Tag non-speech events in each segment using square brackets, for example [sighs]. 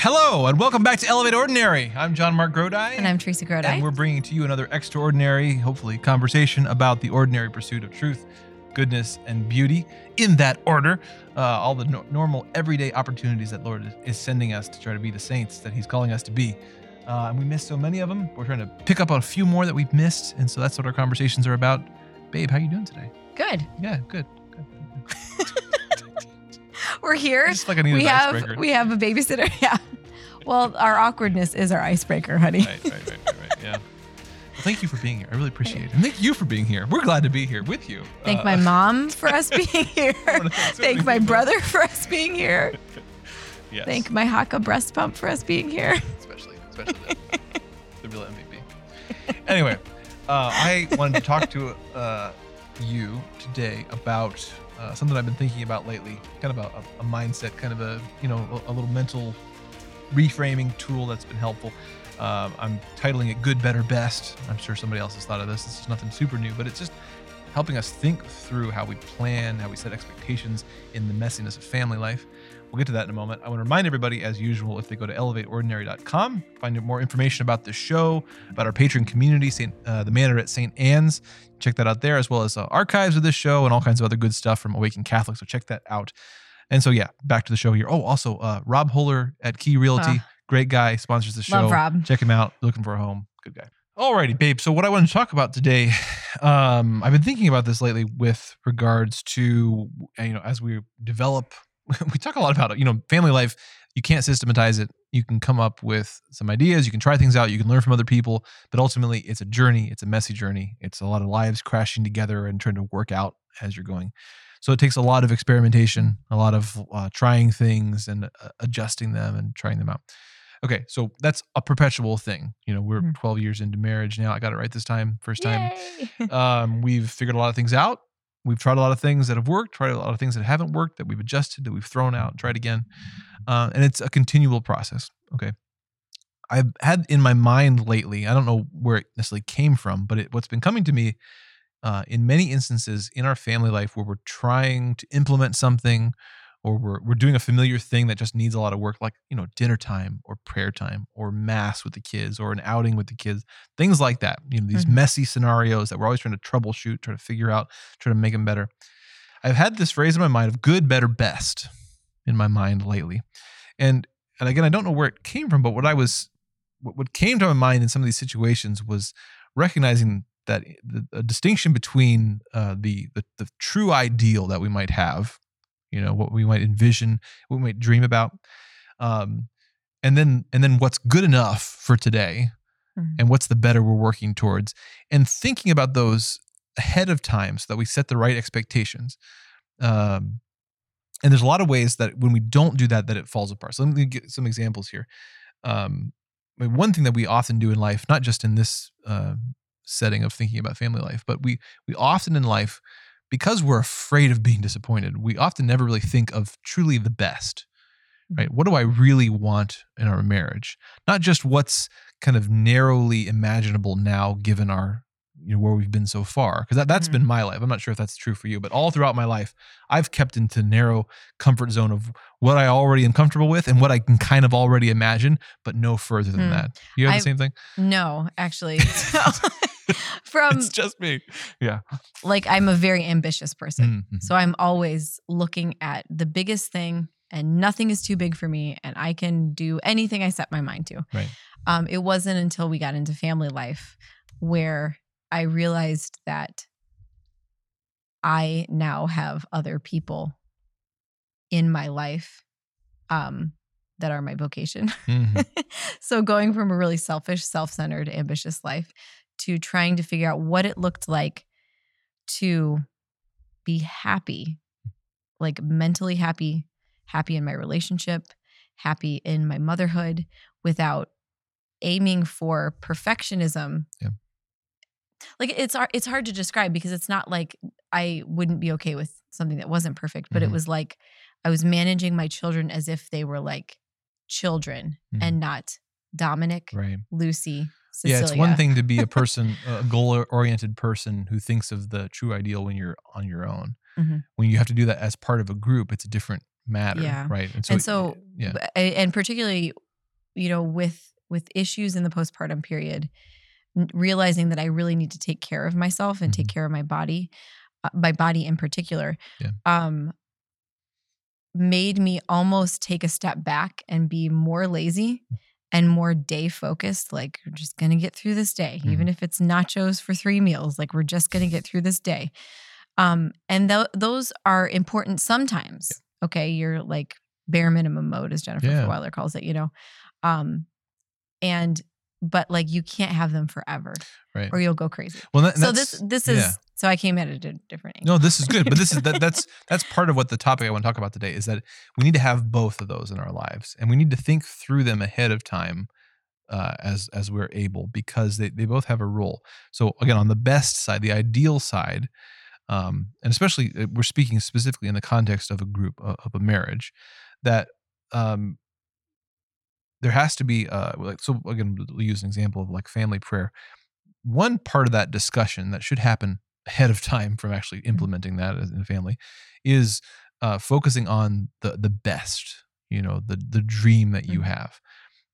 Hello, and welcome back to Elevate Ordinary. I'm John Mark Grodi. And I'm Teresa Grodi. And we're bringing to you another extraordinary, hopefully, conversation about the ordinary pursuit of truth, goodness, and beauty in that order. Uh, all the no- normal, everyday opportunities that Lord is, is sending us to try to be the saints that He's calling us to be. Uh, and we missed so many of them. We're trying to pick up on a few more that we've missed, and so that's what our conversations are about. Babe, how you doing today? Good. Yeah, good. good. [laughs] [laughs] We're here. Just like we have icebreaker. we have a babysitter. [laughs] Yeah. Well, our awkwardness is our icebreaker, honey. right, right, right, right, right. Yeah. Well, thank you for being here. I really appreciate it. And thank you for being here. We're glad to be here with you. Thank Uh, my [laughs] mom for us being here. thank so Thank many my brother for us being here. yes, Thank my Haakaa breast pump for us being here. especially, especially the, the real MVP. Anyway, uh, I wanted to talk to uh, you today about uh, something I've been thinking about lately. Kind of a, a, mindset, kind of a you know a, a little mental reframing tool that's been helpful. Um, I'm titling it "Good, Better, Best." I'm sure somebody else has thought of this. This is nothing super new, but it's just helping us think through how we plan, how we set expectations in the messiness of family life. We'll get to that in a moment. I want to remind everybody, as usual, if they go to elevateordinary.com, find more information about the show, about our patron community, Saint, uh, the Manor at St. Anne's. Check that out there, as well as uh, archives of this show and all kinds of other good stuff from Awakened Catholic. So check that out. And so, yeah, back to the show here. Oh, also, uh, Rob Holler at Key Realty, great guy, sponsors the show. Love Rob. Check him out. Looking for a home. Good guy. Alrighty, babe. So what I want to talk about today, [sighs] um, I've been thinking about this lately with regards to you know as we develop, [laughs] we talk a lot about you know family life. You can't systematize it. You can come up with some ideas. You can try things out. You can learn from other people. But ultimately, it's a journey. It's a messy journey. It's a lot of lives crashing together and trying to work out as you're going. So it takes a lot of experimentation, a lot of uh, trying things and uh, adjusting them and trying them out. Okay, so that's a perpetual thing. You know, we're Mhm. 12 years into marriage now. I got it right this time, first time. [laughs] Um, we've figured a lot of things out. We've tried a lot of things that have worked, tried a lot of things that haven't worked, that we've adjusted, that we've thrown out, tried again. Uh, and it's a continual process. Okay. I've had in my mind lately, I don't know where it necessarily came from, but it, what's been coming to me uh, in many instances in our family life where we're trying to implement something or we're, we're doing a familiar thing that just needs a lot of work, like, you know, dinner time or prayer time or mass with the kids or an outing with the kids, things like that. You know, these Mhm. messy scenarios that we're always trying to troubleshoot, try to figure out, try to make them better. I've had this phrase in my mind of good, better, best in my mind lately. And and again, I don't know where it came from, but what I was what, what came to my mind in some of these situations was recognizing that the, a distinction between uh, the, the the true ideal that we might have, you know, what we might envision, what we might dream about, um, and then and then what's good enough for today, Mhm. and what's the better we're working towards, and thinking about those ahead of time so that we set the right expectations. Um, and there's a lot of ways that when we don't do that, that it falls apart. So let me get some examples here. Um, I mean, one thing that we often do in life, not just in this uh, setting of thinking about family life, but we we often in life, because we're afraid of being disappointed, we often never really think of truly the best. Right? What do I really want in our marriage? Not just what's kind of narrowly imaginable now, given our you know where we've been so far because that, that's Mhm. been my life i'm not sure if that's true for you but all throughout my life i've kept into narrow comfort zone of what i already am comfortable with and what i can kind of already imagine but no further than Hmm. that you have I- the same thing No, actually. [laughs] [laughs] So, [laughs] from it's just me yeah like I'm a very ambitious person. Mhm. So I'm always looking at the biggest thing and nothing is too big for me and I can do anything I set my mind to. Right. Um, it wasn't until we got into family life where I realized that I now have other people in my life um, that are my vocation. Mhm. [laughs] so going from a really selfish, self-centered, ambitious life to trying to figure out what it looked like to be happy, like mentally happy, happy in my relationship, happy in my motherhood without aiming for perfectionism. Yeah. Like it's hard, it's hard to describe because it's not like I wouldn't be okay with something that wasn't perfect, but Mhm. it was like I was managing my children as if they were like children Mhm. and not Dominic, right Lucy, Cecilia. yeah it's one thing to be a [laughs] person a goal oriented person who thinks of the true ideal when you're on your own Mhm. when you have to do that as part of a group it's a different matter Yeah. right And so, yeah and particularly you know, with with issues in the postpartum period, realizing that I really need to take care of myself and take Mhm. care of my body, uh, my body in particular, Yeah. um, made me almost take a step back and be more lazy and more day focused. Like, we're just going to get through this day, Mhm. even if it's nachos for three meals. Like, we're just going to get through this day. Um, and th- those are important sometimes. Okay. You're like bare minimum mode, as Jennifer Yeah. Weiler calls it, you know? Um, and, but like, you can't have them forever Right. or you'll go crazy. Well, that, So this, this is, yeah. so I came at it a different angle. No, this is good, but this is that [laughs] that's that's part of what the topic I want to talk about today is that we need to have both of those in our lives, and we need to think through them ahead of time uh, as as we're able because they they both have a role. So again, on the best side, the ideal side, um, and especially uh, we're speaking specifically in the context of a group of, of a marriage, that um, there has to be uh, like so again we'll use an example of like family prayer. One part of that discussion that should happen ahead of time from actually implementing that in a family is uh, focusing on the the best you know the the dream that you Mhm. have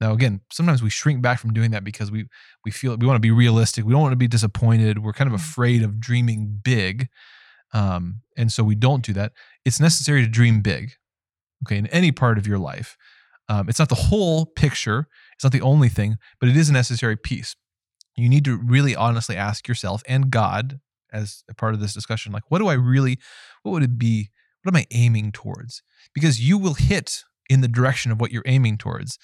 now again sometimes we shrink back from doing that because we we feel we want to be realistic we don't want to be disappointed we're kind of Mhm. afraid of dreaming big um, and so we don't do that it's necessary to dream big okay in any part of your life um, it's not the whole picture it's not the only thing but it is a necessary piece. You need to really honestly ask yourself and god as a part of this discussion like what do i really what would it be what am i aiming towards? Because you will hit in the direction of what you're aiming towards.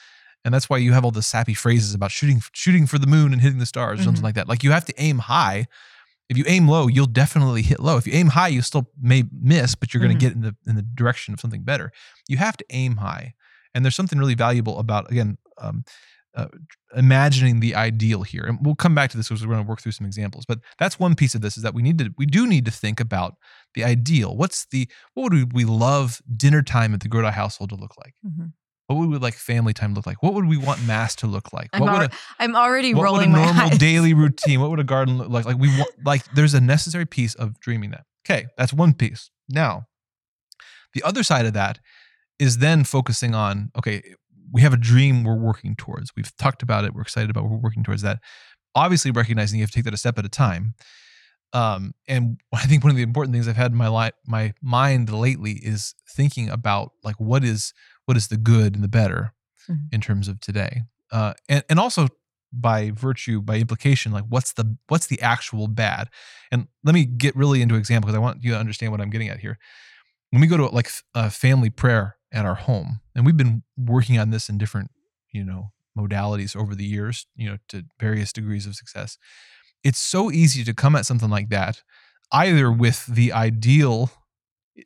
And that's why you have all the sappy phrases about shooting shooting for the moon and hitting the stars or something like that. Like you have to aim high. If you aim low you'll definitely hit low. If you aim high you still may miss but you're going Mhm. to get in the in the direction of something better. You have to aim high and there's something really valuable about again um, uh, imagining the ideal here. And we'll come back to this because we're going to work through some examples but that's one piece of this is that we need to we do need to think about the ideal. What's the what would we love dinner time at the Grodi household to look like? Mhm. what would we like family time look like? What would we want mass to look like? I'm, what would al- a, I'm already what would a rolling my normal eyes. daily [laughs] routine what would a garden look like? Like we want like there's a necessary piece of dreaming that. Okay that's one piece. Now the other side of that is then focusing on okay we have a dream we're working towards. We've talked about it. We're excited about we're working towards that. Obviously recognizing you have to take that a step at a time. Um, and [laughs] i think one of the important things i've had in my life my mind lately is thinking about like what is what is the good and the better Mhm. in terms of today? Uh, and, and also by virtue by implication like what's the what's the actual bad? And let me get really into example because i want you to understand what i'm getting at here. When we go to like a family prayer at our home and we've been working on this in different you know modalities over the years you know to various degrees of success it's so easy to come at something like that either with the ideal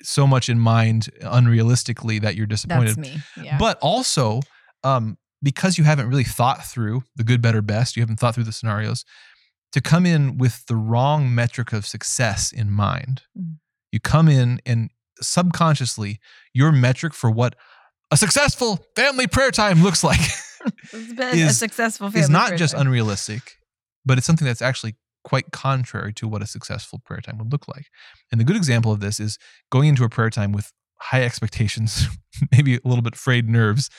so much in mind unrealistically that you're disappointed That's me. Yeah. but also um, because you haven't really thought through the good, better, best, you haven't thought through the scenarios, to come in with the wrong metric of success in mind. Mm. You come in and subconsciously, your metric for what a successful family prayer time looks like [laughs] it's been a is- successful family is not just time. unrealistic, but it's something that's actually quite contrary to what a successful prayer time would look like. And the good example of this is going into a prayer time with high expectations, [laughs] maybe a little bit frayed nerves,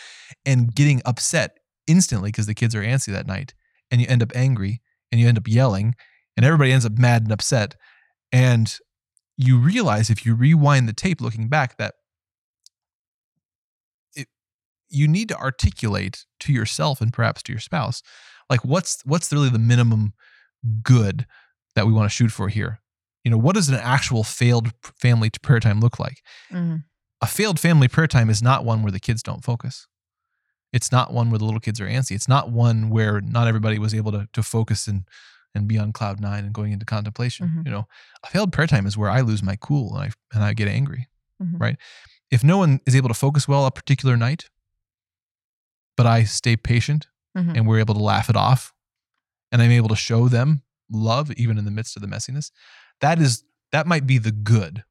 and getting upset instantly because the kids are antsy that night, and you end up angry and you end up yelling, and everybody ends up mad and upset. And you realize if you rewind the tape looking back that it, you need to articulate to yourself and perhaps to your spouse like what's what's really the minimum good that we want to shoot for here? You know what does an actual failed family prayer time look like? Mhm. a failed family prayer time is not one where the kids don't focus. It's not one where the little kids are antsy. It's not one where not everybody was able to, to focus and and be on cloud nine and going into contemplation Mhm. you know a failed prayer time is where i lose my cool and i and i get angry Mhm. right if no one is able to focus well a particular night but i stay patient Mhm. and we're able to laugh it off and i'm able to show them love even in the midst of the messiness that is that might be the good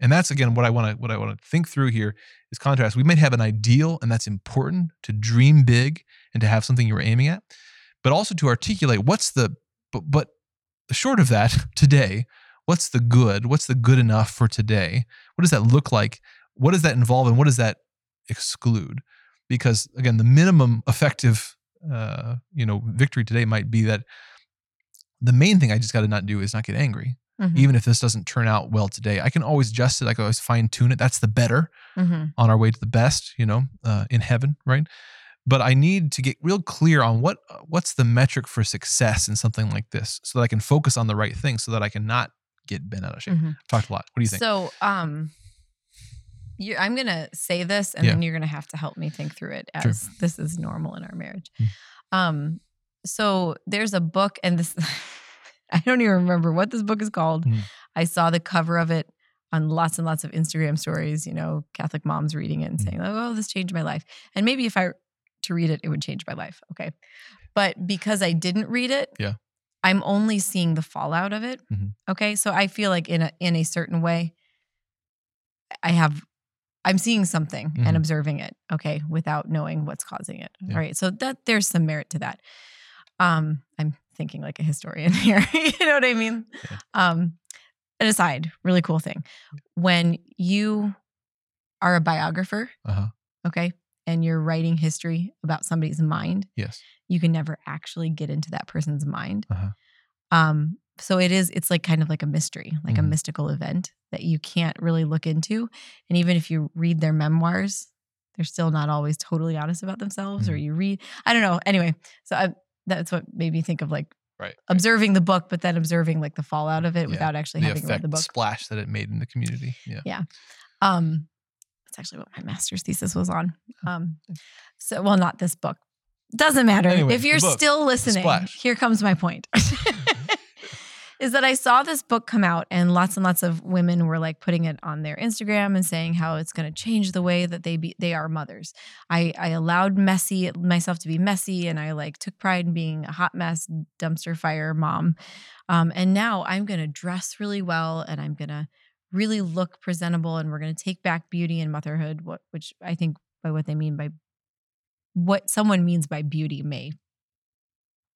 and that's again what i want to what i want to think through here is contrast we might have an ideal and that's important to dream big and to have something you're aiming at but also to articulate what's the but, but short of that [laughs] today what's the good what's the good enough for today what does that look like what does that involve and what does that exclude because again, the minimum effective, uh, you know, victory today might be that the main thing I just got to not do is not get angry. Mhm. Even if this doesn't turn out well today, I can always adjust it. I can always fine tune it. That's the better Mhm. on our way to the best, you know, uh, in heaven, right? But I need to get real clear on what what's the metric for success in something like this, so that I can focus on the right thing, so that I can not get bent out of shape. Mhm. Talked a lot. What do you think? So, um, you I'm gonna say this, and Yeah. then you're gonna have to help me think through it Sure. as this is normal in our marriage. Mm. Um, so there's a book, and this [laughs] I don't even remember what this book is called. Mm. I saw the cover of it on lots and lots of Instagram stories. You know, Catholic moms reading it and Mm. saying, "Oh, this changed my life." And maybe if I to read it, it would change my life. Okay, but because I didn't read it, Yeah. I'm only seeing the fallout of it. Mhm. Okay, so I feel like in a in a certain way, I have I'm seeing something Mhm. and observing it. Okay, without knowing what's causing it. Yeah. All right, so that there's some merit to that. Um, I'm thinking like a historian [laughs] here. you know what I mean? Yeah. Um, an aside, really cool thing. When you are a biographer, Uh-huh. okay, and you're writing history about somebody's mind, Yes. you can never actually get into that person's mind. Uh-huh. Um, so it is, it's like kind of like a mystery, like a Mhm. mystical event that you can't really look into. And even if you read their memoirs, they're still not always totally honest about themselves, or Mhm. you read, I don't know. Anyway, so I, that's what made me think of like Right. observing the book, but then observing like the fallout of it Yeah. without actually The having read effect, the book. splash that it made in the community. Yeah. Yeah. Um, that's actually what my master's thesis was on. Um, so well, not this book. Doesn't matter. Anyway, if you're book, still listening, splash. here comes my point. [laughs] Is that I saw this book come out and lots and lots of women were like putting it on their Instagram and saying how it's going to change the way that they be they are mothers. I I allowed messy myself to be messy and I like took pride in being a hot mess dumpster fire mom. Um, and now I'm going to dress really well and I'm going to really look presentable and we're going to take back beauty and motherhood what which i think by what they mean by what someone means by beauty may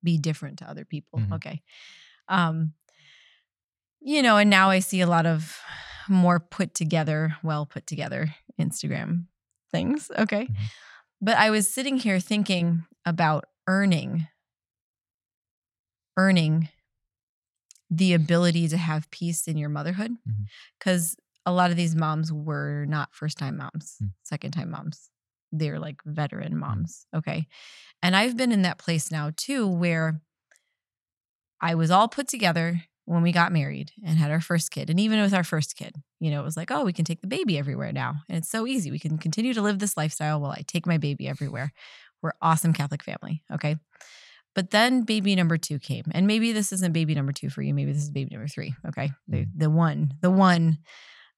be different to other people Mhm. okay um you know and now i see a lot of more put together well put together instagram things okay Mhm. but i was sitting here thinking about earning earning the ability to have peace in your motherhood because a lot of these moms were not first time moms Mm. second time moms. They're like veteran moms okay? And i've been in that place now too where i was all put together when we got married and had our first kid and even with our first kid you know it was like oh we can take the baby everywhere now and it's so easy we can continue to live this lifestyle while i take my baby everywhere. We're awesome catholic family okay but then baby number two came. And maybe this isn't baby number two for you. Maybe this is baby number three. Okay. The, mm. the one, the one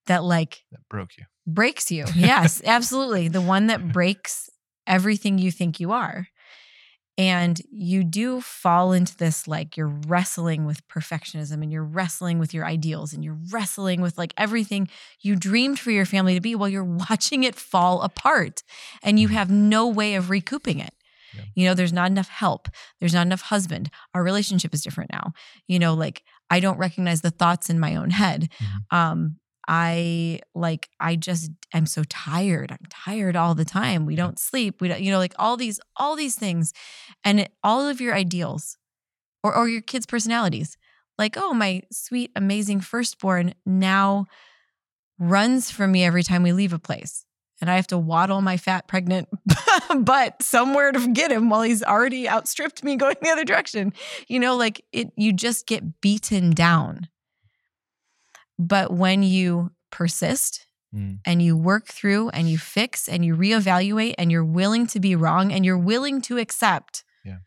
that like That broke you. breaks you. [laughs] Yes, absolutely. The one that breaks everything you think you are. And you do fall into this like you're wrestling with perfectionism and you're wrestling with your ideals and you're wrestling with like everything you dreamed for your family to be while you're [laughs] watching it fall apart and you mm. have no way of recouping it. Yeah. You know, there's not enough help. There's not enough husband. Our relationship is different now. You know, like I don't recognize the thoughts in my own head. Mhm. Um, I like I just I'm so tired. I'm tired all the time. We don't sleep. We don't, you know, like all these all these things, and it, all of your ideals, or or your kids' personalities. Like, oh, my sweet, amazing firstborn now runs from me every time we leave a place. And I have to waddle my fat, pregnant [laughs] butt somewhere to get him while he's already outstripped me going the other direction. You know, like it, you just get beaten down. But when you persist Mm. and you work through and you fix and you reevaluate and you're willing to be wrong and you're willing to accept. Yeah.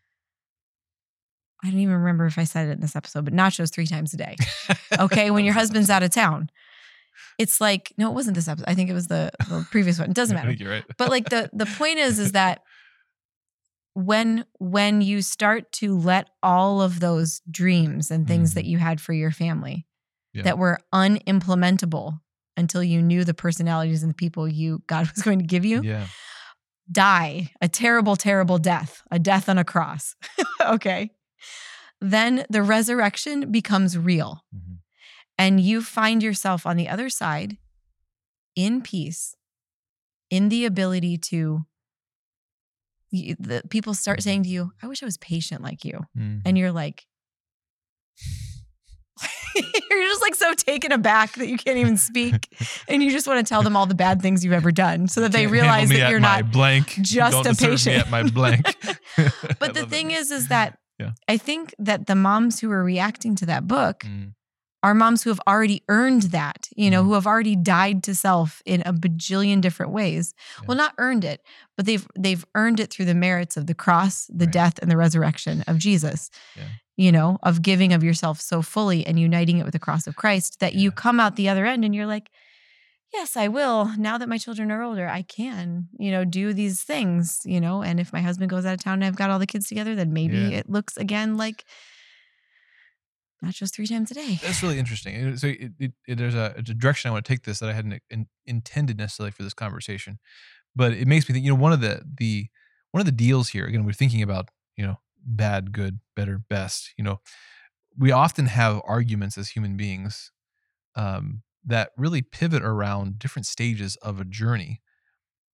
I don't even remember if I said it in this episode, but nachos three times a day. [laughs] Okay. when your husband's out of town. It's like, no, it wasn't this episode. I think it was the, the previous one. It doesn't [laughs] matter you're right. but like the the point is is that when when you start to let all of those dreams and things that you had for your family Yeah. that were unimplementable until you knew the personalities and the people you God [laughs] was going to give you yeah. die a terrible terrible death a death on a cross [laughs] okay then the resurrection becomes real Mhm. And you find yourself on the other side in peace, in the ability to the people start saying to you, "I wish I was patient like you," Mm. and you're like. [laughs] you're just like so taken aback that you can't even speak [laughs] and you just want to tell them all the bad things you've ever done so that they Can't realize that you're not blank. just a patient. at my blank. [laughs] but the thing is is that Yeah. i think that the moms who are reacting to that book Mm. Are moms who have already earned that you know Mhm. who have already died to self in a bajillion different ways well not earned it but they've they've earned it through the merits of the cross the Right. death and the resurrection of jesus Yeah. you know of giving of yourself so fully and uniting it with the cross of christ that you come out the other end and you're like yes i will now that my children are older i can you know do these things you know and if my husband goes out of town and i've got all the kids together then maybe Yeah. it looks again like not just three times a day That's really interesting. So it, it, it, there's a, a direction I want to take this that I hadn't in, intended necessarily for this conversation, but it makes me think. You know, one of the the one of the deals here. Again, we're thinking about you know bad, good, better, best. You know, we often have arguments as human beings um, that really pivot around different stages of a journey,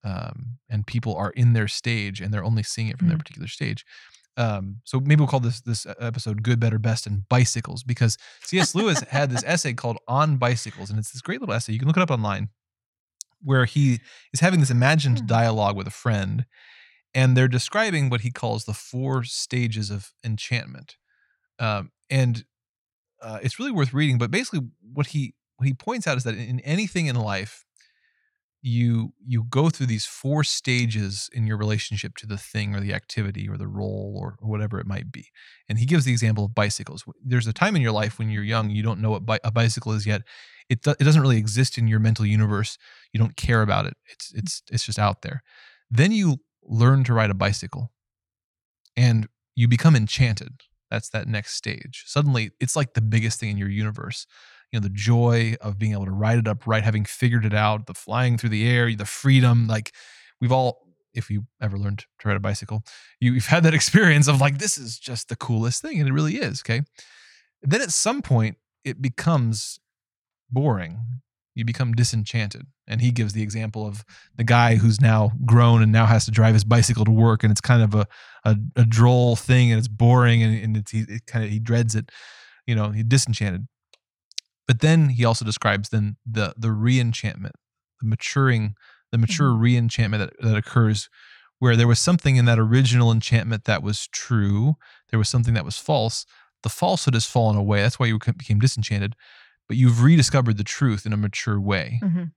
um, and people are in their stage and they're only seeing it from their Mhm. particular stage. Um, so maybe we'll call this this episode "Good, Better, Best" and bicycles because C.S. Lewis had this essay called "On Bicycles," and it's this great little essay. You can look it up online, where he is having this imagined Hmm. dialogue with a friend, and they're describing what he calls the four stages of enchantment. Um, and uh, it's really worth reading. But basically, what he what he points out is that in anything in life, you you go through these four stages in your relationship to the thing or the activity or the role or, whatever it might be. And he gives the example of bicycles. There's a time in your life when you're young, you don't know what bi- a bicycle is yet. It do- it doesn't really exist in your mental universe. You don't care about it. It's mm. it's it's just out there. Then you learn to ride a bicycle, and you become enchanted. That's that next stage. Suddenly, it's like the biggest thing in your universe you know the joy of being able to ride it up right having figured it out the flying through the air the freedom like we've all if you ever learned to ride a bicycle you, you've had that [laughs] experience of like this is just the coolest thing and it really is okay? Then at some point it becomes boring. You become disenchanted and he gives the example of the guy who's now grown and now has to drive his bicycle to work and it's kind of a a, a droll thing and it's boring and, and it's he it kind of he dreads it you know he's disenchanted but then he also describes then the the reenchantment the maturing the mature reenchantment that, that occurs where there was something in that original enchantment that was true there was something that was false. The falsehood has fallen away that's why you became disenchanted but you've rediscovered the truth in a mature way. Mhm.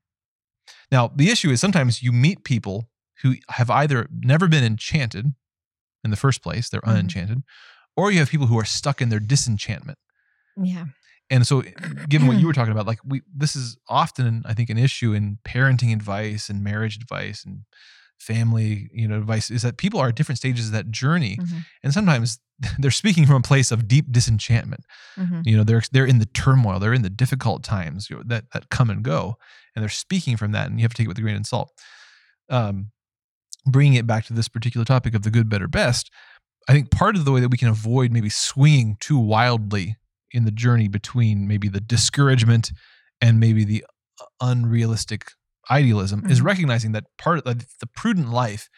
now the issue is sometimes you meet people who have either never been enchanted in the first place they're Mhm. unenchanted or you have people who are stuck in their disenchantment. Yeah and so given what you were [clears throat] talking about like we this is often i think an issue in parenting advice and marriage advice and family you know advice is that people are at different stages of that journey Mhm. and sometimes [laughs] they're speaking from a place of deep disenchantment Mhm. you know they're they're in the turmoil they're in the difficult times you know, that that come and go and they're speaking from that and you have to take it with a grain of salt um bringing it back to this particular topic of the good better best i think part of the way that we can avoid maybe swinging too wildly in the journey between maybe the discouragement and maybe the unrealistic idealism is Mhm. recognizing that part of the, the prudent life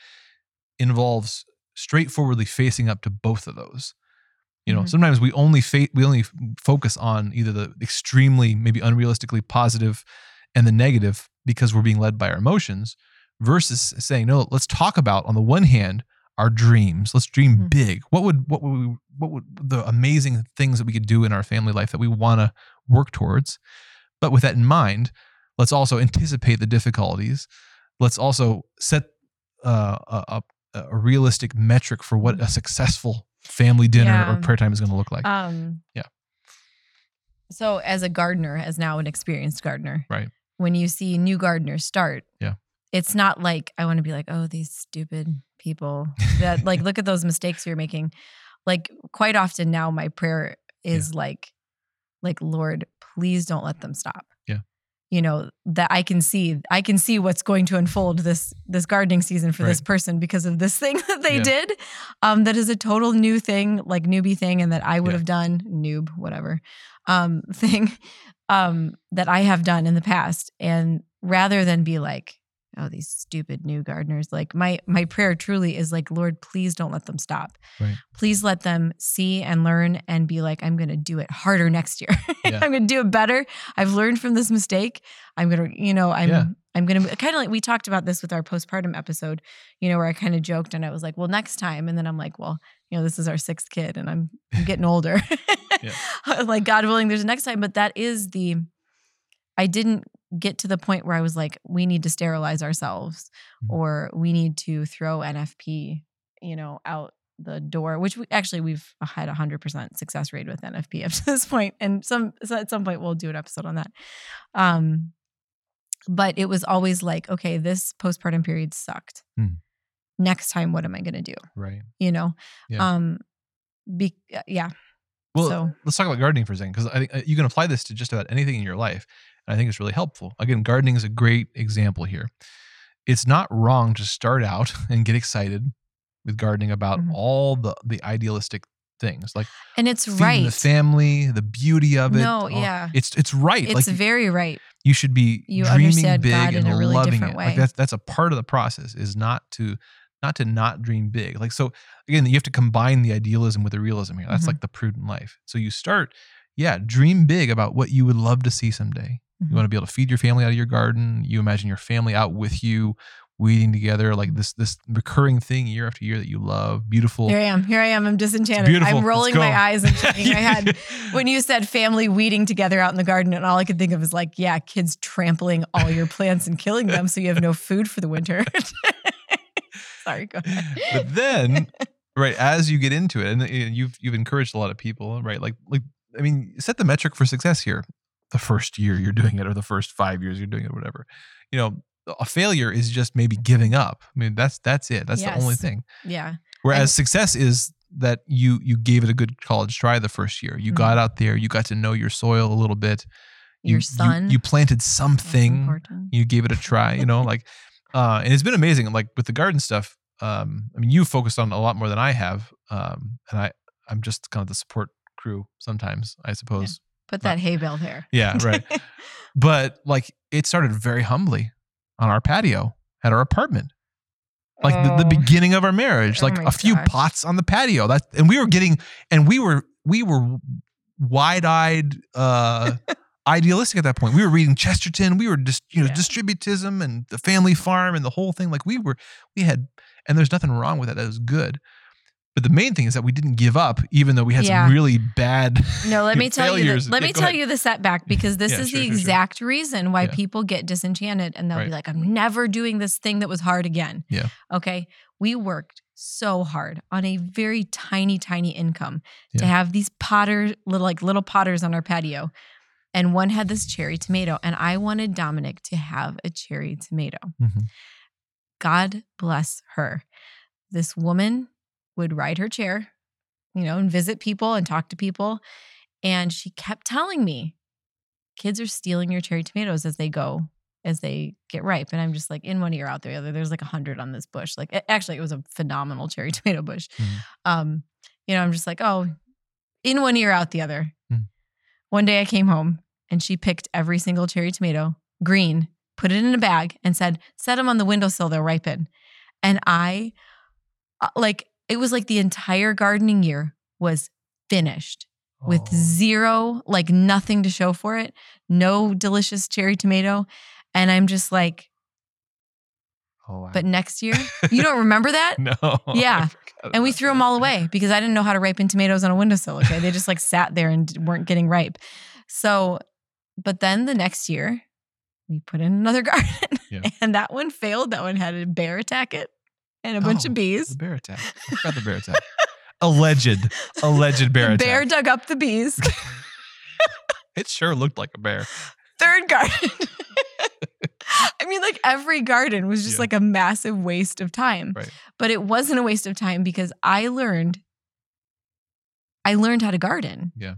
involves straightforwardly facing up to both of those you know Mhm. sometimes we only fa- we only focus on either the extremely maybe unrealistically positive and the negative because we're being led by our emotions versus saying no let's talk about on the one hand our dreams let's dream Mhm. big what would what would we, what would the amazing things that we could do in our family life that we want to work towards but with that in mind let's also anticipate the difficulties let's also set uh, a, a, a realistic metric for what a successful family dinner or prayer time is going to look like Um, Yeah. So, as a gardener, as now an experienced gardener, Right. When you see new gardeners start, Yeah. it's not like I want to be like, oh, these stupid people that like look at those mistakes you're making. Like quite often now, my prayer is like, like Lord, please don't let them stop. Yeah. You know that I can see, I can see what's going to unfold this this gardening season for this person because of this thing [laughs] that they Yeah. did. Um, that is a total new thing, like newbie thing, and that I would Yeah. have done noob, whatever, um, [laughs] thing, um, that I have done in the past. And rather than be like, oh these stupid new gardeners. Like my my prayer truly is like lord please don't let them stop. Right. please let them see and learn and be like i'm going to do it harder next year. [laughs] Yeah. i'm going to do it better. I've learned from this mistake. I'm going to you know i'm Yeah. i'm going to kind of like we talked about this with our postpartum episode you know where i kind of joked and i was like well next time and then i'm like well you know this is our sixth kid and i'm, I'm [laughs] getting older. [laughs] Like god willing there's a next time but that is the i didn't get to the point where i was like we need to sterilize ourselves Mhm. or we need to throw nfp you know out the door which we actually we've had a 100% success rate with nfp up to this point and some so at some point we'll do an episode on that um but it was always like okay this postpartum period sucked Hmm. next time what am i going to do Right. you know Yeah. um be, yeah Well, So- let's talk about gardening for a second because I think you can apply this to just about anything in your life. And I think it's really helpful. Again, gardening is a great example here. It's not wrong to start out [laughs] and get excited with gardening about Mhm. all the the idealistic things like and it's right the family, the beauty of it. No, all- yeah. it's it's right. it's like very right you should be You dreaming big God and really loving it. way. Like that's that's a part of the process is not to not to not dream big. Like so again, you have to combine the idealism with the realism here. That's Mhm. like the prudent life. So you start, yeah, dream big about what you would love to see someday. Mhm. You want to be able to feed your family out of your garden. You imagine your family out with you, weeding together, like this this recurring thing year after year that you love. Beautiful. here i am here i am i'm disenchanted beautiful. i'm rolling my eyes and shaking my head [laughs] when you said family weeding together out in the garden and all i could think of is like yeah kids trampling all your plants and killing them so you have no food for the winter [laughs] sorry go ahead but then right as you get into it and uh, you've you've encouraged a lot of people right like like i mean set the metric for success here the first year you're doing it or the first five years you're doing it whatever. You know a failure is just maybe giving up. I mean that's that's it. That's the only thing. Yeah. Whereas And- success is that you you gave it a good college try the first year. You Mhm. got out there you got to know your soil a little bit. You, your you- son you, planted something. you gave it a try you know like [laughs] uh and it's been amazing like with the garden stuff um i mean you focused on a lot more than i have um and i i'm just kind of the support crew sometimes i suppose put that hay bale there. yeah, right. [laughs] But like it started very humbly on our patio at our apartment. Like the, the Oh. beginning of our marriage Oh like my a few gosh. pots on the patio. That and we were getting and we were we were wide-eyed uh [laughs] idealistic at that point. We were reading chesterton. We were just you know Yeah. distributism and the family farm and the whole thing. Like we were we had and there's nothing wrong with that that was good but the main thing is that we didn't give up even though we had Yeah. some really bad No, let me [laughs] tell you. The, let Yeah, me tell ahead. you the setback because this Yeah, is sure, the sure, sure. exact reason why people get disenchanted and they'll Right. be like, "I'm never doing this thing that was hard again." Yeah. Okay. We worked so hard on a very tiny, tiny income to have these potter little like little potters on our patio, and one had this cherry tomato, and I wanted Dominic to have a cherry tomato. Mhm. God bless her. This woman would ride her chair, you know, and visit people and talk to people. And she kept telling me, kids are stealing your cherry tomatoes as they go, as they get ripe. And I'm just like, in one ear, out the other. There's like a hundred on this bush. Like, a- actually, it was a phenomenal cherry [laughs] tomato bush. Mhm. Um, you know, I'm just like, oh, in one ear, out the other. Mhm. One day I came home and she picked every single cherry tomato, green, put it in a bag, and said, set them on the windowsill, they'll ripen. And I, uh, like, it was like the entire gardening year was finished with Oh. zero, like nothing to show for it, no delicious cherry tomato. And I'm just like, Oh, wow. but next year, [laughs] you don't remember that? no Yeah. And we threw them all away because I didn't know how to ripen tomatoes on a windowsill. Okay. They just like sat there and weren't getting ripe. So, but then the next year, we put in another [laughs] garden Yeah. and that one failed. That one had a bear attack it and a bunch Oh, of bees. the bear attack I forgot the bear attack alleged [laughs] alleged bear the attack bear dug up the bees. [laughs] it sure looked like a bear Third garden. [laughs] I mean, like every garden was just Yeah. like a massive waste of time. Right. But it wasn't a waste of time because I learned I learned how to garden. Yeah.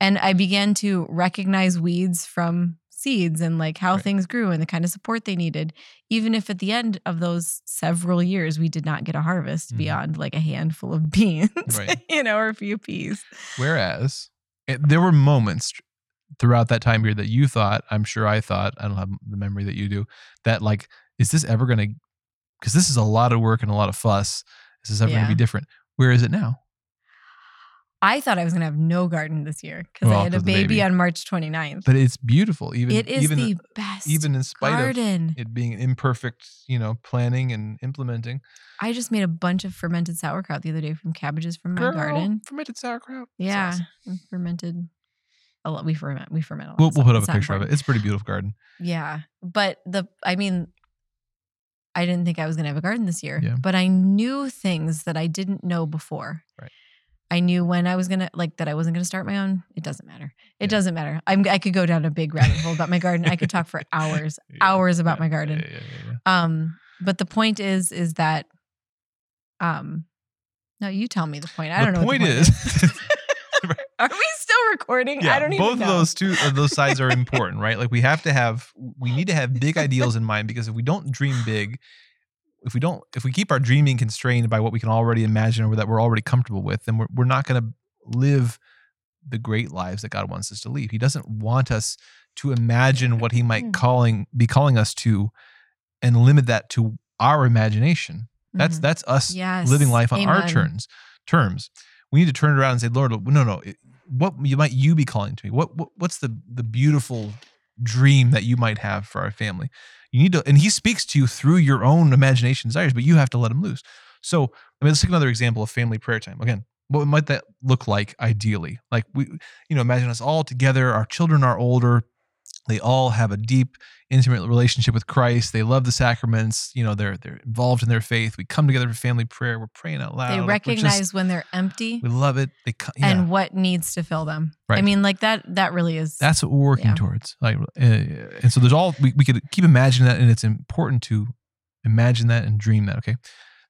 And I began to recognize weeds from seeds and like how Right. things grew and the kind of support they needed. Even if at the end of those several years we did not get a harvest Mhm. beyond like a handful of [laughs] beans, Right. you know, or a few peas. Whereas it, there were moments throughout that time period that you thought, I'm sure I thought, I don't have the memory that you do, that like is this ever going to because this is a lot of work and a lot of fuss. Is this ever going to be different? Where is it now? I thought I was gonna have no garden this year because Well, I had a baby, baby. on March 29th. But it's beautiful. Even it is even the best even in spite of it being imperfect, you know, planning and implementing. I just made a bunch of fermented sauerkraut the other day from cabbages from my Girl, garden. fermented sauerkraut. Yeah, awesome. fermented. A lot. We ferment. We ferment a lot. We'll, we'll put up It's a picture of it. It's a pretty beautiful garden. Yeah, but the I mean, I didn't think I was gonna have a garden this year. Yeah. But I knew things that I didn't know before. Right. I knew when I was gonna like that I wasn't gonna start my own. It doesn't matter. It Yeah. doesn't matter. I'm I could go down a big rabbit hole about my garden. I could talk for [laughs] hours, Yeah, hours about yeah, my garden. Um, but the point is, is that, um, no, you tell me the point. I the don't know. point what the is, [laughs] [laughs] are we still recording? yeah, I don't even know. both of those two of those sides are important, right? Like we have to have we need to have big ideals in mind because if we don't dream big, if we don't if we keep our dreaming constrained by what we can already imagine or that we're already comfortable with, then we're, we're not going to live the great lives that God wants us to live. He doesn't want us to imagine what he might Mm. calling be calling us to and limit that to our imagination. That's Mhm. that's us Yes. living life on our terms. Terms. We need to turn it around and say, Lord, no, no. it- What you might you be calling to me? What, what what's the the beautiful dream that you might have for our family? You need to, and He speaks to you through your own imagination desires, but you have to let Him loose. So, I mean, let's take another example of family prayer time. Again, what might that look like ideally? Like we, you know, imagine us all together. Our children are older. They all have a deep, intimate relationship with Christ. They love the sacraments. You know, they're they're involved in their faith. We come together for family prayer. We're praying out loud. They Like, just- recognize when they're empty we love it. They yeah. and what needs to fill them. Right. I mean, like that. That really is. that's what we're working Yeah. towards. Like, uh, and so there's all we, we could keep imagining that, and it's important to imagine that and dream that. Okay.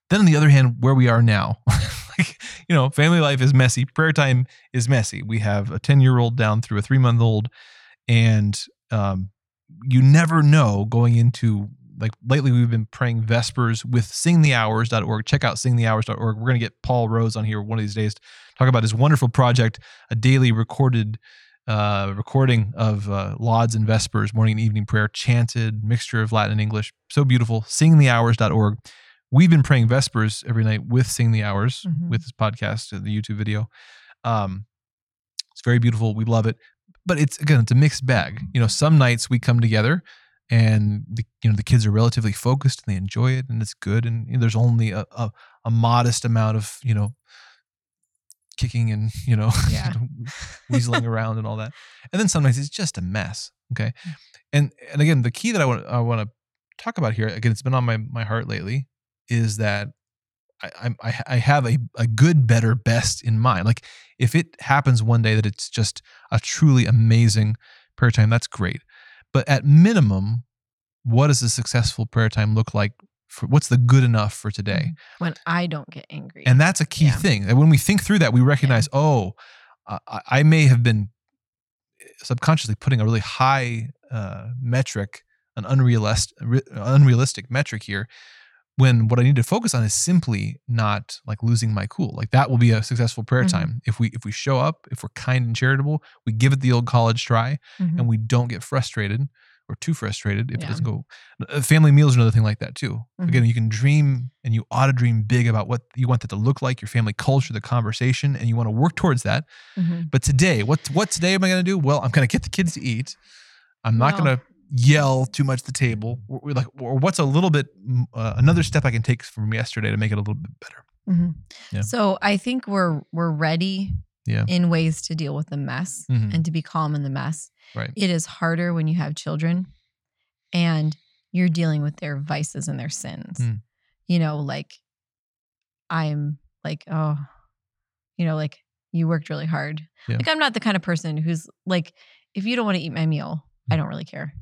Then on the other hand, where we are now, [laughs] like you know, family life is messy. Prayer time is messy. We have a ten year old down through a three month old, and um, you never know going into like lately we've been praying vespers with singthehours.org check out singthehours.org we're going to get paul rose on here one of these days to talk about his wonderful project a daily recorded uh, recording of uh, lauds and vespers morning and evening prayer chanted mixture of latin and english. So beautiful. singthehours.org we've been praying vespers every night with sing the hours Mhm. with this podcast and the youtube video. Um, it's very beautiful. We love it but it's again it's a mixed bag. You know some nights we come together and the you know the kids are relatively focused and they enjoy it and it's good and you know, there's only a, a, a modest amount of you know kicking and you know [laughs] Yeah. weaseling around and all that. And then sometimes it's just a mess okay? Hmm. And and again the key that i want i want to talk about here again it's been on my my heart lately is that I, I'm- I I have a, a good, better, best in mind. Like if it happens one day that it's just a truly amazing prayer time, that's great. But at minimum, what does a successful prayer time look like? For what's the good enough for today? when I don't get angry. And that's a key Yeah. thing. And when we think through that, we recognize, oh, uh, I I may have been subconsciously putting a really high uh, metric, an unrealistic, unrealistic metric here, when what I need to focus on is simply not like losing my cool. Like that will be a successful prayer Mhm. time if we if we show up, if we're kind and charitable, we give it the old college try, Mhm. and we don't get frustrated or too frustrated if it doesn't go. Uh, Family meals are another thing like that too. Mhm. Again, you can dream and you ought to dream big about what you want that to look like, your family culture, the conversation, and you want to work towards that. Mhm. But today, what what today am I going to do? Well, I'm going to get the kids to eat. I'm not going to yell too much at the table. Or, like, or what's a little bit mm, uh, another step I can take from yesterday to make it a little bit better. Mhm. Yeah. So I think we're we're ready Yeah. in ways to deal with the mess Mhm. and to be calm in the mess. Right. It is harder when you have children and you're dealing with their vices and their sins. Mm. You know, like I'm like, oh, you know, like you worked really hard. Yeah. Like I'm not the kind of person who's like, if you don't want to eat my meal, I Mm. don't really care.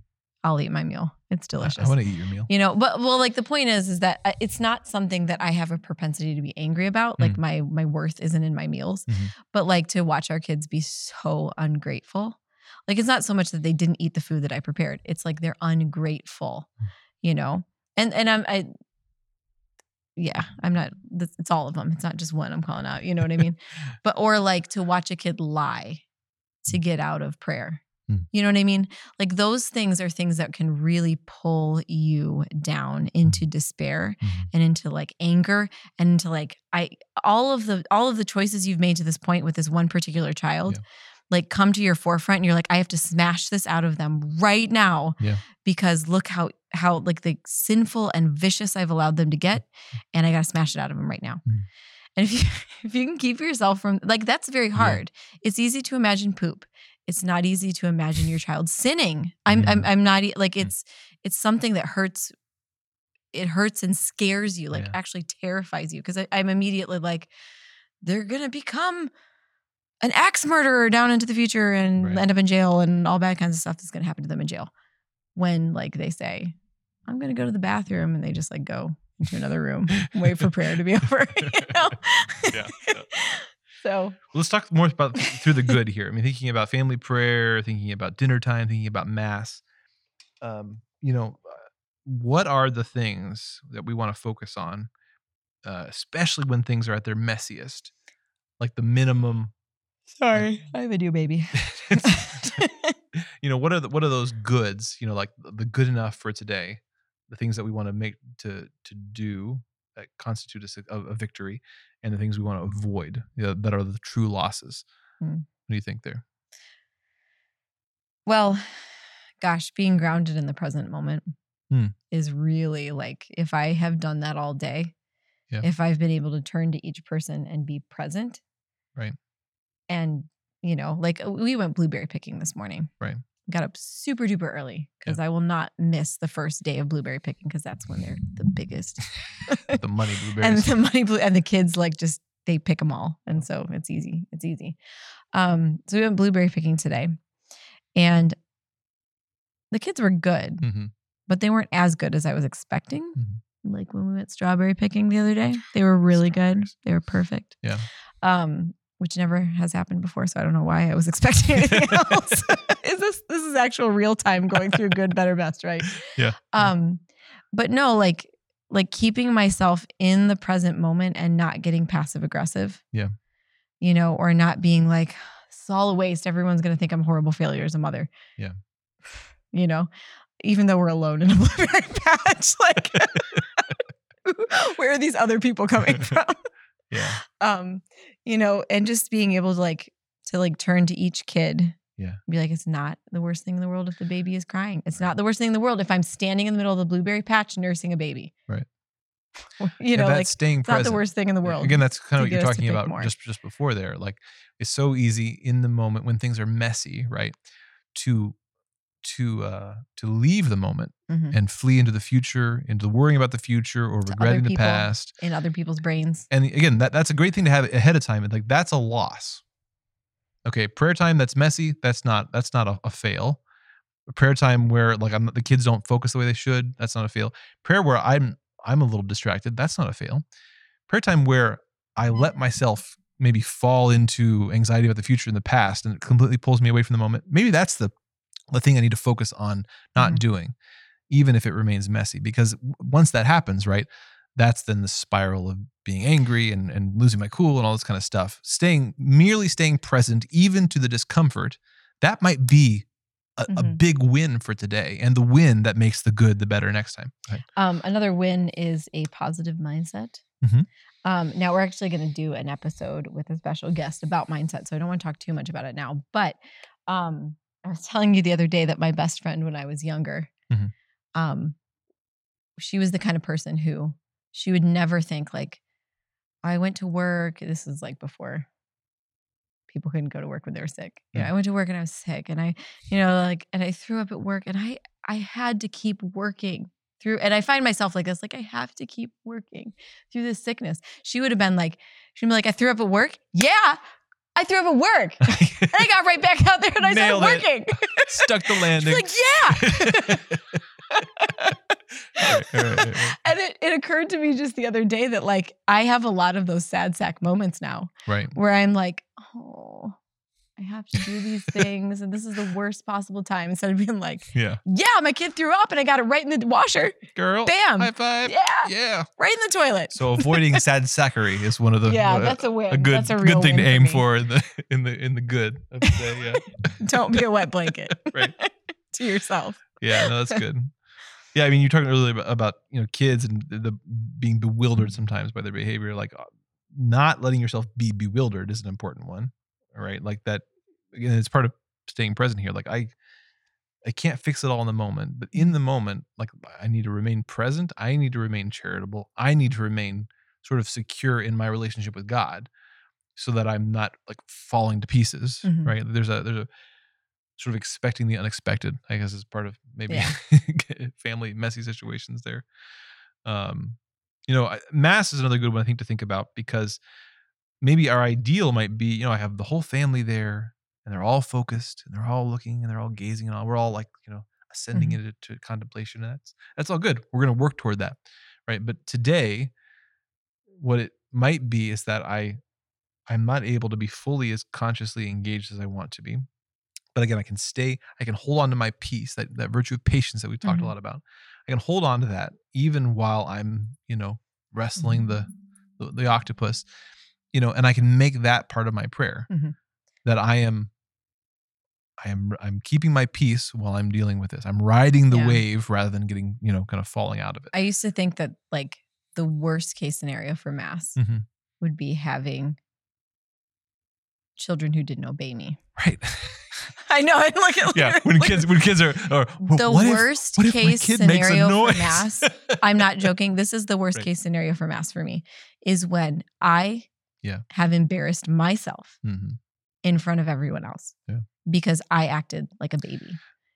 I'll eat my meal. It's delicious I, want to eat your meal. you know but well like the point is is that uh, it's not something that i have a propensity to be angry about. Like my my worth isn't in my meals. Mhm. but like to watch our kids be so ungrateful like it's not so much that they didn't eat the food that i prepared. It's like they're ungrateful Mm. you know? And and i'm i yeah i'm not it's all of them. It's not just one i'm calling out. You know what i mean? [laughs] But or like to watch a kid lie to get out of prayer Hmm. You know what I mean? Like those things are things that can really pull you down into despair Mhm. and into like anger and into like I all of the all of the choices you've made to this point with this one particular child Yeah. like come to your forefront and you're like I have to smash this out of them right now Yeah. because look how how like the sinful and vicious I've allowed them to get and I got to smash it out of them right now. Mm. And if you [laughs] if you can keep yourself from like that's very hard. It's easy to imagine poop. It's not easy to imagine your child sinning. I'm I'm Mm. I'm not like Mm. it's it's something that hurts it hurts and scares you, like Yeah. actually terrifies you. Cause I, I'm immediately like, they're gonna become an axe murderer down into the future and Right. end up in jail and all bad kinds of stuff that's gonna happen to them in jail. When like they say, I'm gonna go to the bathroom and they just like go into another room [laughs] wait for prayer to be over. [laughs] You know? Yeah, yeah. So let's talk more about through the good here. I mean, thinking about family prayer, thinking about dinner time, thinking about mass. Um, you know, uh, what are the things that we want to focus on, uh, especially when things are at their messiest, like the minimum. sorry, I have a new baby. [laughs] you know, what are the, what are those goods? You know, like the the good enough for today, the things that we want to make to to do that constitute a, a, a victory, and the things we want to avoid you know, that are the true losses. Hmm. What do you think there? Well, gosh, being grounded in the present moment Hmm. is really like if I have done that all day, Yeah. if I've been able to turn to each person and be present. Right. And, you know, like uh, we went blueberry picking this morning. Right. Got up super duper early because I will not miss the first day of blueberry picking because that's when they're the biggest. [laughs] the money [laughs] and the money blue and the kids like just they pick them all and so it's easy it's easy um so we went blueberry picking today and the kids were good Mhm. but they weren't as good as i was expecting Mhm. like when we went strawberry picking the other day they were really good they were perfect Yeah. um which never has happened before so i don't know why i was [laughs] expecting anything [laughs] else [laughs] is this this is actual real time going through good better best right Yeah. um but no like like keeping myself in the present moment and not getting passive aggressive Yeah. you know or not being like it's all a waste everyone's going to think i'm a horrible failure as a mother Yeah. you know even though we're alone in a blueberry patch like where are these other people coming from yeah. um you know and just being able to like to like turn to each kid Yeah. be like it's not the worst thing in the world if the baby is crying it's not the worst thing in the world if i'm standing in the middle of the blueberry patch nursing a baby Right. [laughs] you know that's like staying it's not the worst thing in the world Again, that's kind of what you're get us to talking about more. just just before there. Like it's so easy in the moment when things are messy, right? To to uh to leave the moment Mhm. and flee into the future, into worrying about the future or To regretting the past. in other people's brains And again, that, that's a great thing to have ahead of time. And like that's a loss. Okay, prayer time that's messy, that's not that's not a, a fail. A prayer time where like I'm the kids don't focus the way they should, that's not a fail. Prayer where I'm I'm a little distracted, that's not a fail. Prayer time where I let myself maybe fall into anxiety about the future in the past and it completely pulls me away from the moment. Maybe that's the the thing I need to focus on not Mhm. doing, even if it remains messy. Because once that happens, right, that's then the spiral of being angry and, and losing my cool and all this kind of stuff. Staying merely staying present, even to the discomfort, that might be a, a Mhm. big win for today, and the win that makes the good the better next time. Right? um another win is a positive mindset Mhm. um now we're actually going to do an episode with a special guest about mindset so i don't want to talk too much about it now but um i was telling you the other day that my best friend when i was younger Mhm. um she was the kind of person who she would never think like i went to work this is like before people couldn't go to work when they were sick. You know i went to work and i was sick and i you know like and i threw up at work and i i had to keep working through and i find myself like this like i have to keep working through this sickness. She would have been like she'd be like i threw up at work? Yeah i threw up at work [laughs] and i got right back out there and i Nailed started working [laughs] Stuck the landing. like yeah [laughs] Right, right, right, right. and it, it occurred to me just the other day that like I have a lot of those sad sack moments now right. where I'm like, oh, I have to do these things and this is the worst possible time instead of being like, Yeah. yeah, my kid threw up and I got it right in the washer. Girl. Bam. High five. Yeah, Yeah. right in the toilet. So avoiding [laughs] sad sacchary is one of the yeah, uh, that's a win. a good that's a good thing to aim me. for in the in the in the good of the day. Yeah. [laughs] Don't be a wet blanket [laughs] Right. to yourself. Yeah, no, that's good. Yeah, I mean, you're talking earlier about, about you know kids and the, the being bewildered sometimes by their behavior. Like, uh, not letting yourself be bewildered is an important one. Right, like that. Again, it's part of staying present here. Like, I, I can't fix it all in the moment, but in the moment, like, I need to remain present. I need to remain charitable. I need to remain sort of secure in my relationship with God, so that I'm not like falling to pieces. Mhm. Right? There's a there's a sort of expecting the unexpected i guess is part of maybe Yeah. [laughs] family messy situations there um you know mass is another good one i think to think about because maybe our ideal might be you know i have the whole family there and they're all focused and they're all looking and they're all gazing and all we're all like you know ascending Mhm. into to contemplation and that's that's all good we're going to work toward that right but today what it might be is that i i'm not able to be fully as consciously engaged as i want to be but again i can stay i can hold on to my peace that, that virtue of patience that we've talked Mhm. a lot about i can hold on to that even while i'm you know wrestling the, the the octopus you know and i can make that part of my prayer Mhm. that i am i am i'm keeping my peace while i'm dealing with this i'm riding the Yeah. wave rather than getting you know kind of falling out of it I used to think that like the worst case scenario for mass Mhm. would be having children who didn't obey me. [laughs] right I know. I look at yeah when look- kids when kids are or the what worst if case scenario for mass. I'm not joking. This is the [laughs] worst Right. case scenario for mass for me is when I Yeah. have embarrassed myself Mhm. in front of everyone else Yeah. because I acted like a baby.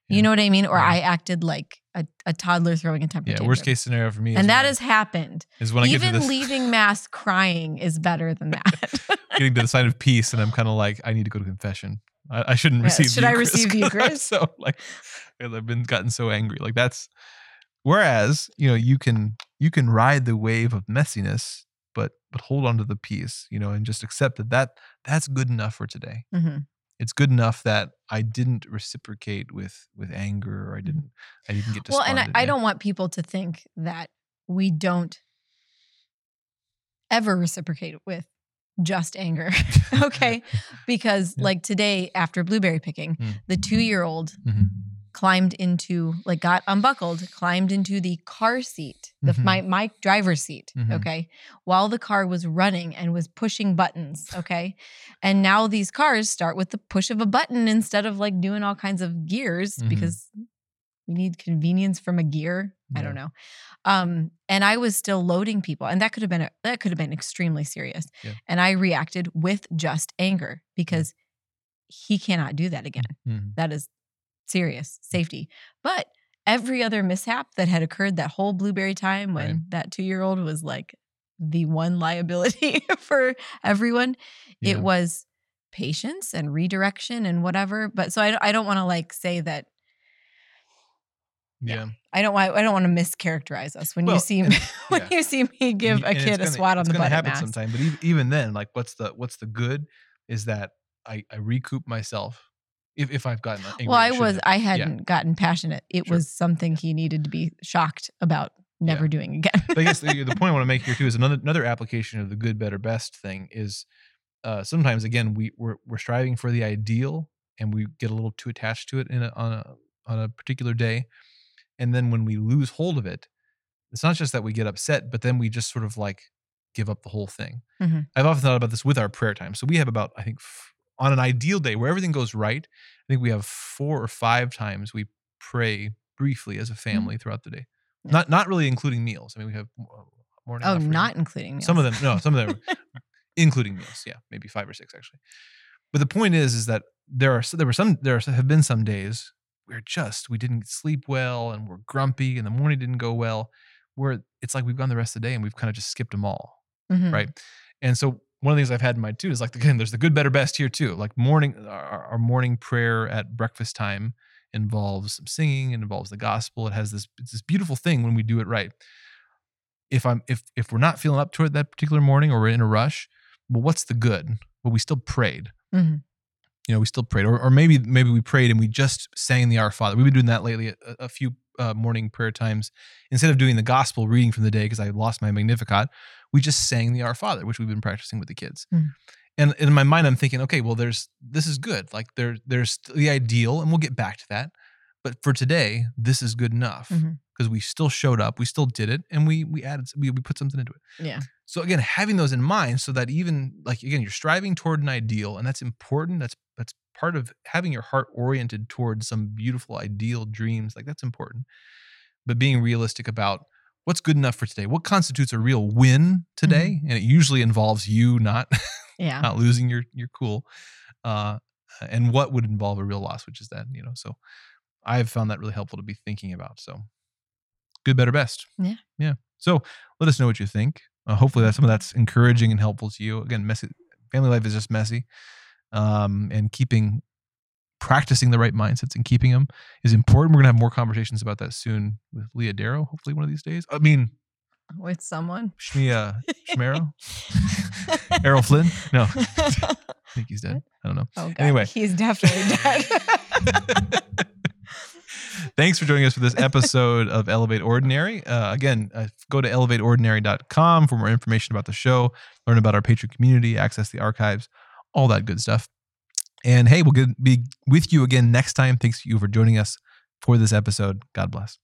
Yeah. You know what I mean? Or. I acted like a, a toddler throwing a temper tantrum. yeah tantrum. worst case scenario for me is and that I- has happened. is when i get to Even leaving [laughs] mass crying is better than that. [laughs] getting to the sign of peace, and I'm kind of like, I need to go to confession. I, I shouldn't Yeah, receive. should I Eucharist receive the 'cause [laughs] I'm Eucharist? So like, I've been gotten so angry. Like that's. Whereas you know you can you can ride the wave of messiness, but hold on to the peace, you know, and just accept that that that's good enough for today. Mhm. It's good enough that I didn't reciprocate with with anger, or I didn't I didn't get Mm-hmm. Well, and I. I don't want people to think that we don't ever reciprocate with just anger. [laughs] [laughs] okay. Because Yeah. like today after blueberry picking, Mm. the two year old Mhm. Climbed into like got unbuckled, climbed into the car seat, the Mhm. my my driver's seat, Mhm. okay, while the car was running and was pushing buttons, okay? And now these cars start with the push of a button instead of like doing all kinds of gears Mhm. because we need convenience from a gear. I don't know. Um, and I was still loading people, and that could have been a, that could have been extremely serious. Yeah. And I reacted with just anger because he cannot do that again. Mhm. That is serious safety. But every other mishap that had occurred that whole blueberry time when Right. that two year old was like the one liability [laughs] for everyone, Yeah. it was patience and redirection and whatever. But so I, I don't want to like say that yeah. I don't want I don't want to mischaracterize us when Well, you see [laughs] when yeah. you see me give a kid a gonna- swat on the butt happen sometime but even, even then like what's the what's the good is that i i recoup myself if, if i've gotten angry Well, I was have. I hadn't gotten passionate. It Sure. was something he needed to be shocked about never doing again. but i guess [laughs] the, the point i want to make here too is another another application of the good better best thing is uh sometimes again we we're, we're striving for the ideal and we get a little too attached to it in a, on a on a particular day and then when we lose hold of it it's not just that we get upset but then we just sort of like give up the whole thing Mhm. i've often thought about this with our prayer time so we have about i think f- on an ideal day where everything goes right i think we have four or five times we pray briefly as a family throughout the day Mm-hmm. Yeah. not not really including meals i mean we have mo- morning oh, not including meals. some of them no some of them [laughs] including meals yeah maybe five or six actually but the point is is that there are there were some there have been some days where just we didn't sleep well and we're grumpy and the morning didn't go well where it's like we've gone the rest of the day and we've kind of just skipped them all Mhm. right and so one of the things i've had in mind too is like again there's the good better best here too like morning our, our morning prayer at breakfast time involves some singing it involves the gospel it has this it's this beautiful thing when we do it right if i'm if if we're not feeling up to it that particular morning or we're in a rush well what's the good well we still prayed Mhm. you know, we still prayed, or, or maybe maybe we prayed and we just sang the Our Father. We've been doing that lately. A, a few uh, morning prayer times, instead of doing the gospel reading from the day because I lost my Magnificat, we just sang the Our Father, which we've been practicing with the kids. Mm. And in my mind, I'm thinking, okay, well, there's this is good. Like there, there's the ideal, and we'll get back to that. But for today, this is good enough because Mhm. we still showed up, we still did it, and we we added we, we put something into it. Yeah. So again, having those in mind, so that even like again, you're striving toward an ideal, and that's important. That's that's part of having your heart oriented towards some beautiful ideal dreams. Like that's important. But being realistic about what's good enough for today, what constitutes a real win today, and it usually involves you not Yeah. [laughs] not losing your your cool, uh, and what would involve a real loss, which is that you know. So I've found that really helpful to be thinking about. So good, better, best. Yeah. yeah. So let us know what you think. Uh, hopefully that some of that's encouraging and helpful to you. Again, messy family life is just messy, um, and keeping practicing the right mindsets and keeping them is important. We're gonna have more conversations about that soon with Leah Darrow. Hopefully one of these days. I mean, With someone. Shmia [laughs] Shmero, Errol Flynn. No, I [laughs] think he's dead. I don't know. Oh god. Anyway. he's definitely dead. [laughs] Thanks for joining us for this episode of Elevate Ordinary. Uh, again, uh, go to elevateordinary.com for more information about the show, learn about our Patreon community, access the archives, all that good stuff. And hey, we'll be with you again next time. Thanks you for joining us for this episode. God bless.